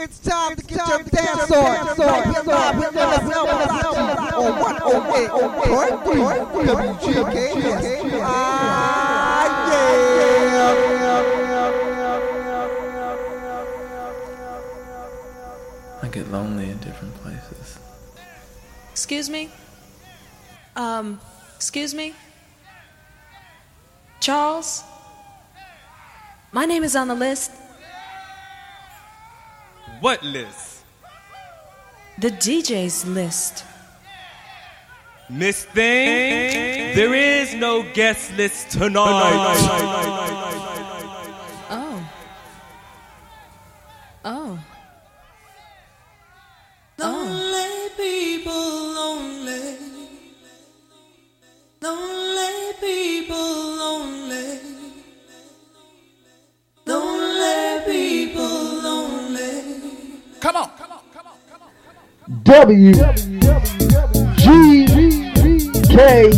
It's time to get your dance on. Right here live with LSL Malachi on 108.3 WGKS. Ah, yeah. I get lonely in different places. Excuse me? Um, excuse me? Charles? My name is on the list. What list? The DJ's list. Miss Thing, there is no guest list tonight. Oh. Oh. Lonely people, lonely. Lonely people, W G K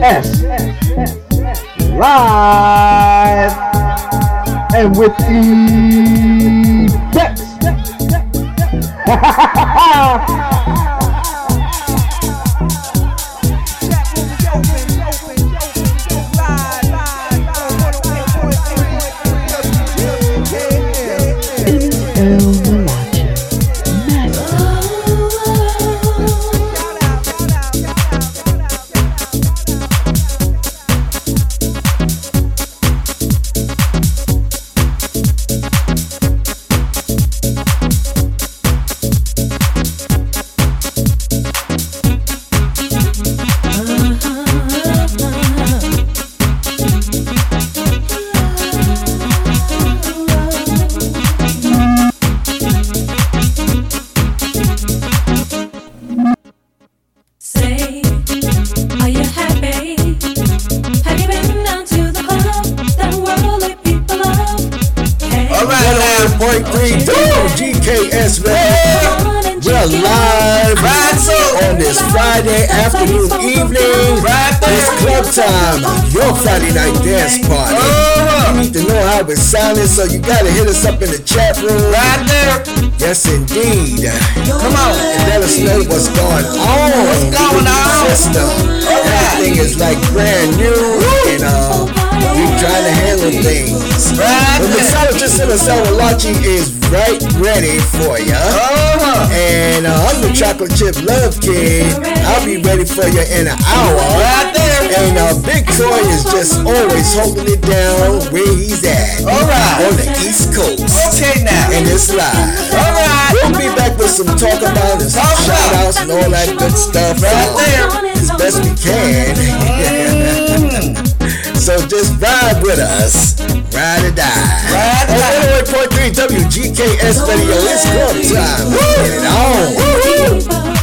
S. Live and with the Friday night dance party. You need to know how it's sounding, so you gotta hit us up in the chat room. Right there. Yes, indeed. Come on and let us know what's going on. What's going on? System. Everything is like brand new, and uh, we trying to handle things. The mixologist in Sawalachi is right ready for ya. And uh, I'm the chocolate chip love kid. I'll be ready for you in an hour. Right there. And uh, Big Troy is just always holding it down where he's at. All right. On the East Coast. Okay now. And it's live. All right. We'll be back with some talk about and some shout outs and all that good stuff. Right there. As best we can. So just ride with us. Ride or die. Ride or die. On 108.3 WGKS Radio. It's club time. Get it on. So,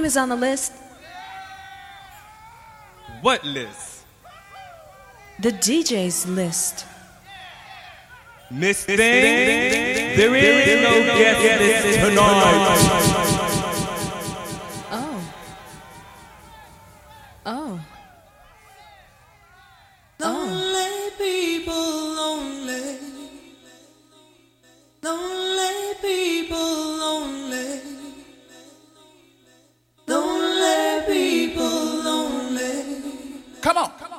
name is on the list. What list? The DJ's list. Miss Thing, there is no guest list tonight. Oh. Oh. Lonely people, lonely. Lonely people, Come on.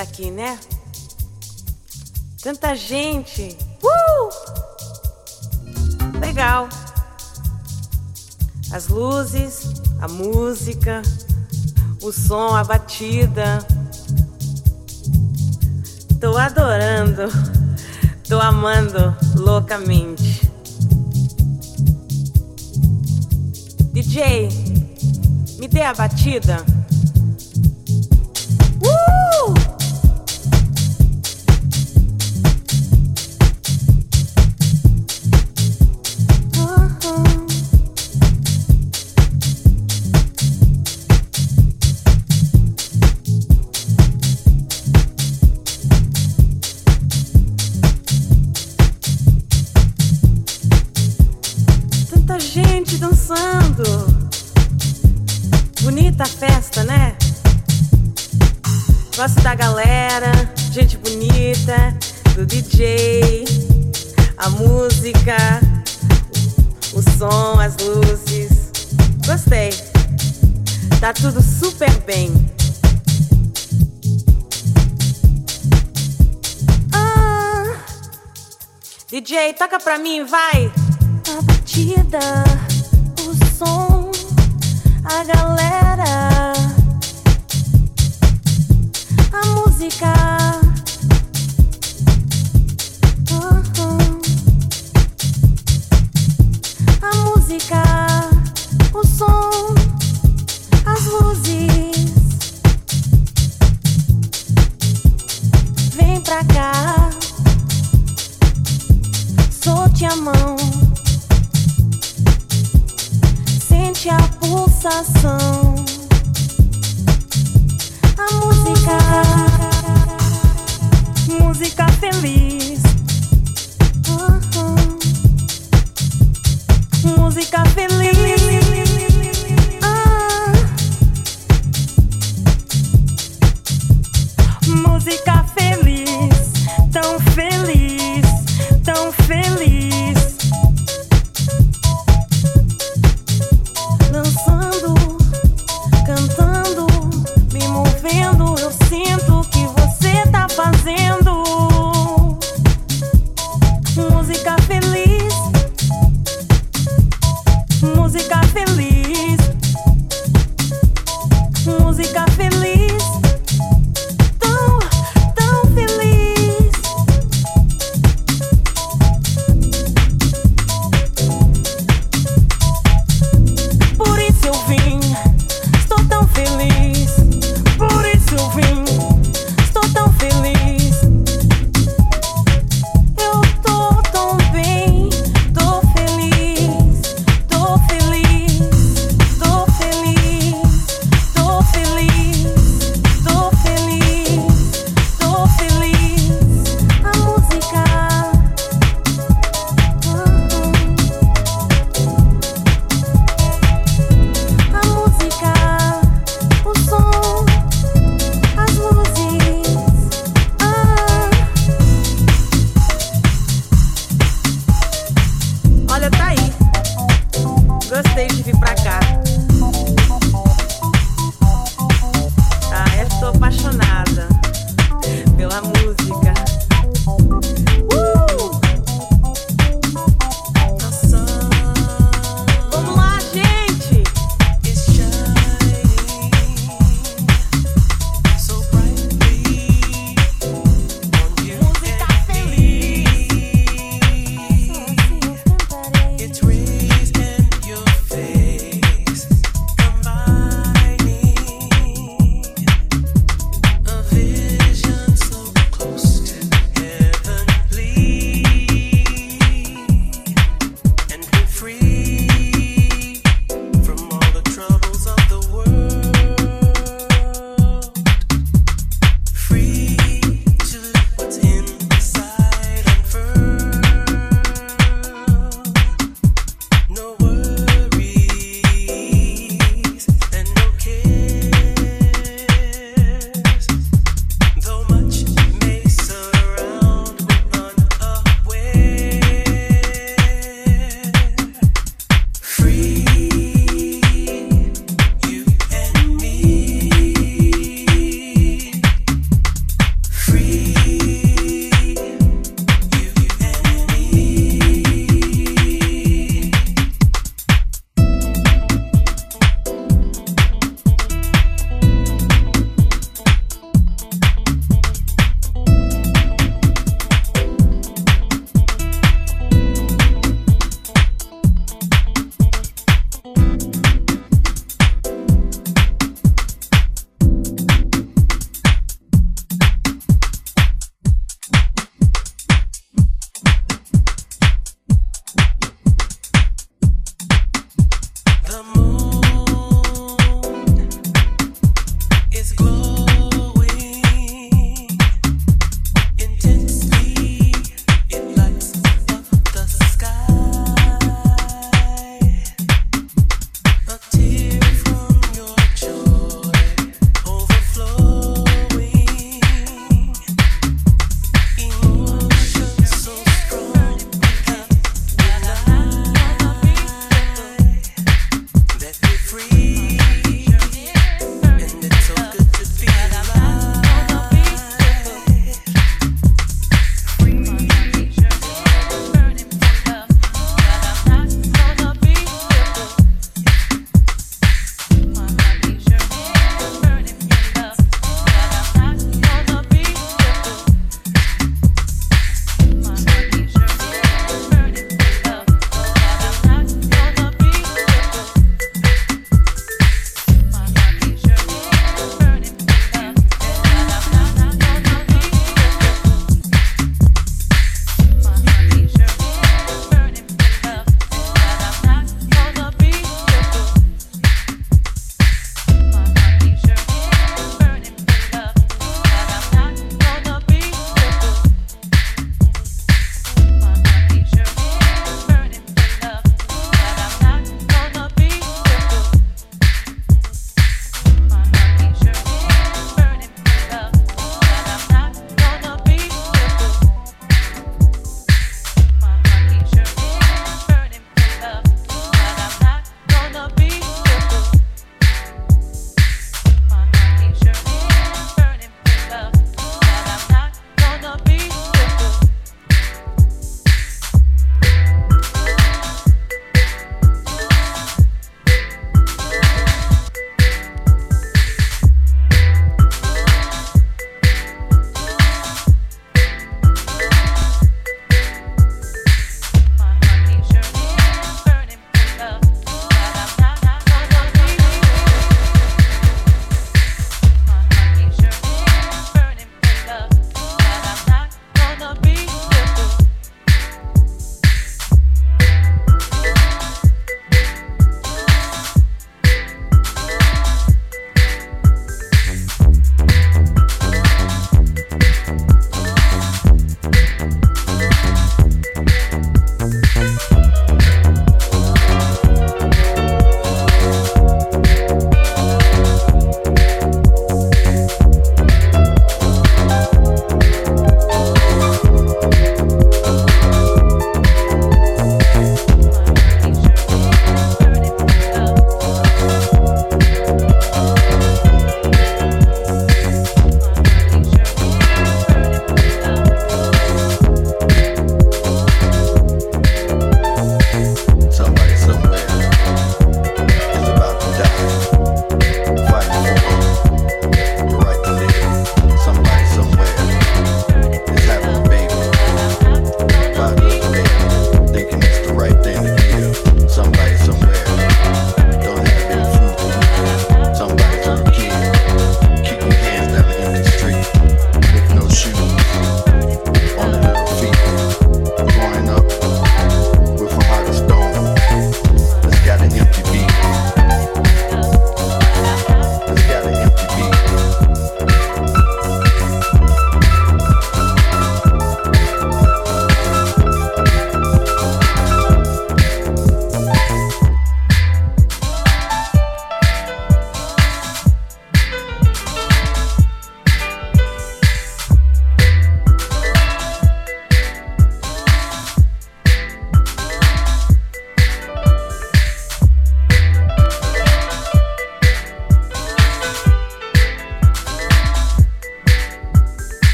tá aqui, né? Tanta gente. Uh! Legal. As luzes, a música, o som, a batida. Tô adorando. Tô amando loucamente. DJ, me dê a batida. pra mim, vai.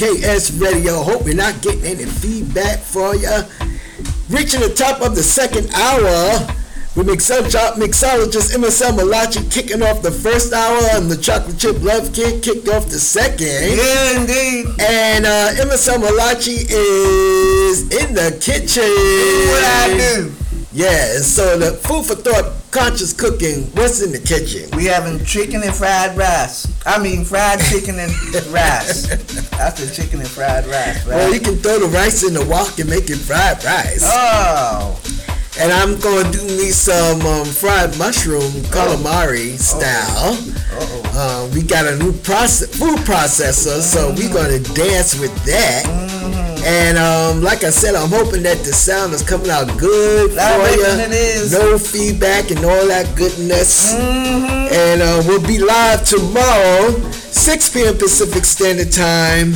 WGKS Radio. Hope you're not getting any feedback for you. Reaching the top of the second hour with mixologist, mixologist MSL Malachi kicking off the first hour and the chocolate chip love kid kicked off the second. Yeah, indeed. And uh, MSL Malachi is in the kitchen. What I do? Yeah, so the food for thought, conscious cooking. What's in the kitchen? We having chicken and fried rice. I mean fried chicken and rice. The chicken and fried rice, right? Well, you can throw the rice in the wok and make it fried rice. Oh. And I'm gonna do me some um, fried mushroom calamari style. Uh, we got a new process food processor, so we're gonna dance with that. Mm-hmm. And um, like I said, I'm hoping that the sound is coming out good for you. it is. No feedback and all that goodness. Mm-hmm. And uh, we'll be live tomorrow, 6 p.m. Pacific Standard Time.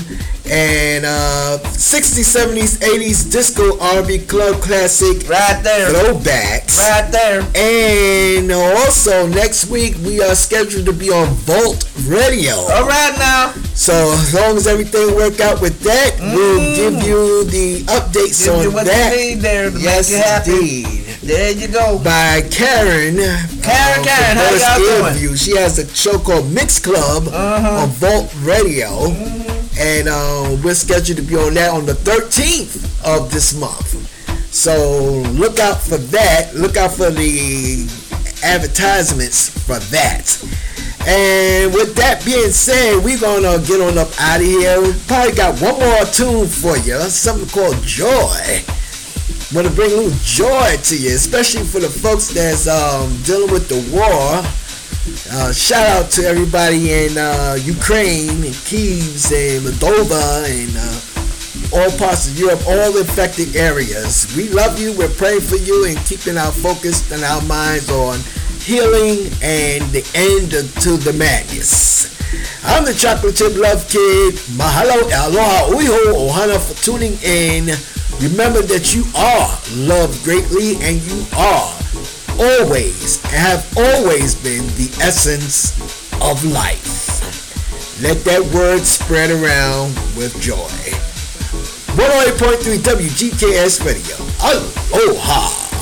And uh, 60s, 70s, 80s disco R&B club classic right there throwbacks right there and also next week we are scheduled to be on Volt Radio all right now so as long as everything work out with that we'll give you the updates Mm. Give on that you need there to yes make you happy. indeed There you go. by Karen Karen, uh, Karen, how y'all doing? Interview. she has a show called Mix Club Uh-huh. on Volt Radio Mm-hmm. And uh, we're scheduled to be on that on the 13th of this month so look out for that. Look out for the advertisements for that. And with that being said, we're gonna get on up out of here. We probably got one more tune for you, something called Joy. Want to bring a little joy to you, especially for the folks that's um, dealing with the war. Uh, shout out to everybody in uh, Ukraine and Kiev and Moldova and uh, all parts of Europe, all affected areas. We love you. We're praying for you and keeping our focus and our minds on healing and the end to the madness. I'm the Chocolate Chip Love Kid. Mahalo, aloha, uiho, ohana for tuning in. Remember that you are loved greatly and you are always have always been the essence of life. Let that word spread around with joy. 108.3 WGKS Radio. Aloha.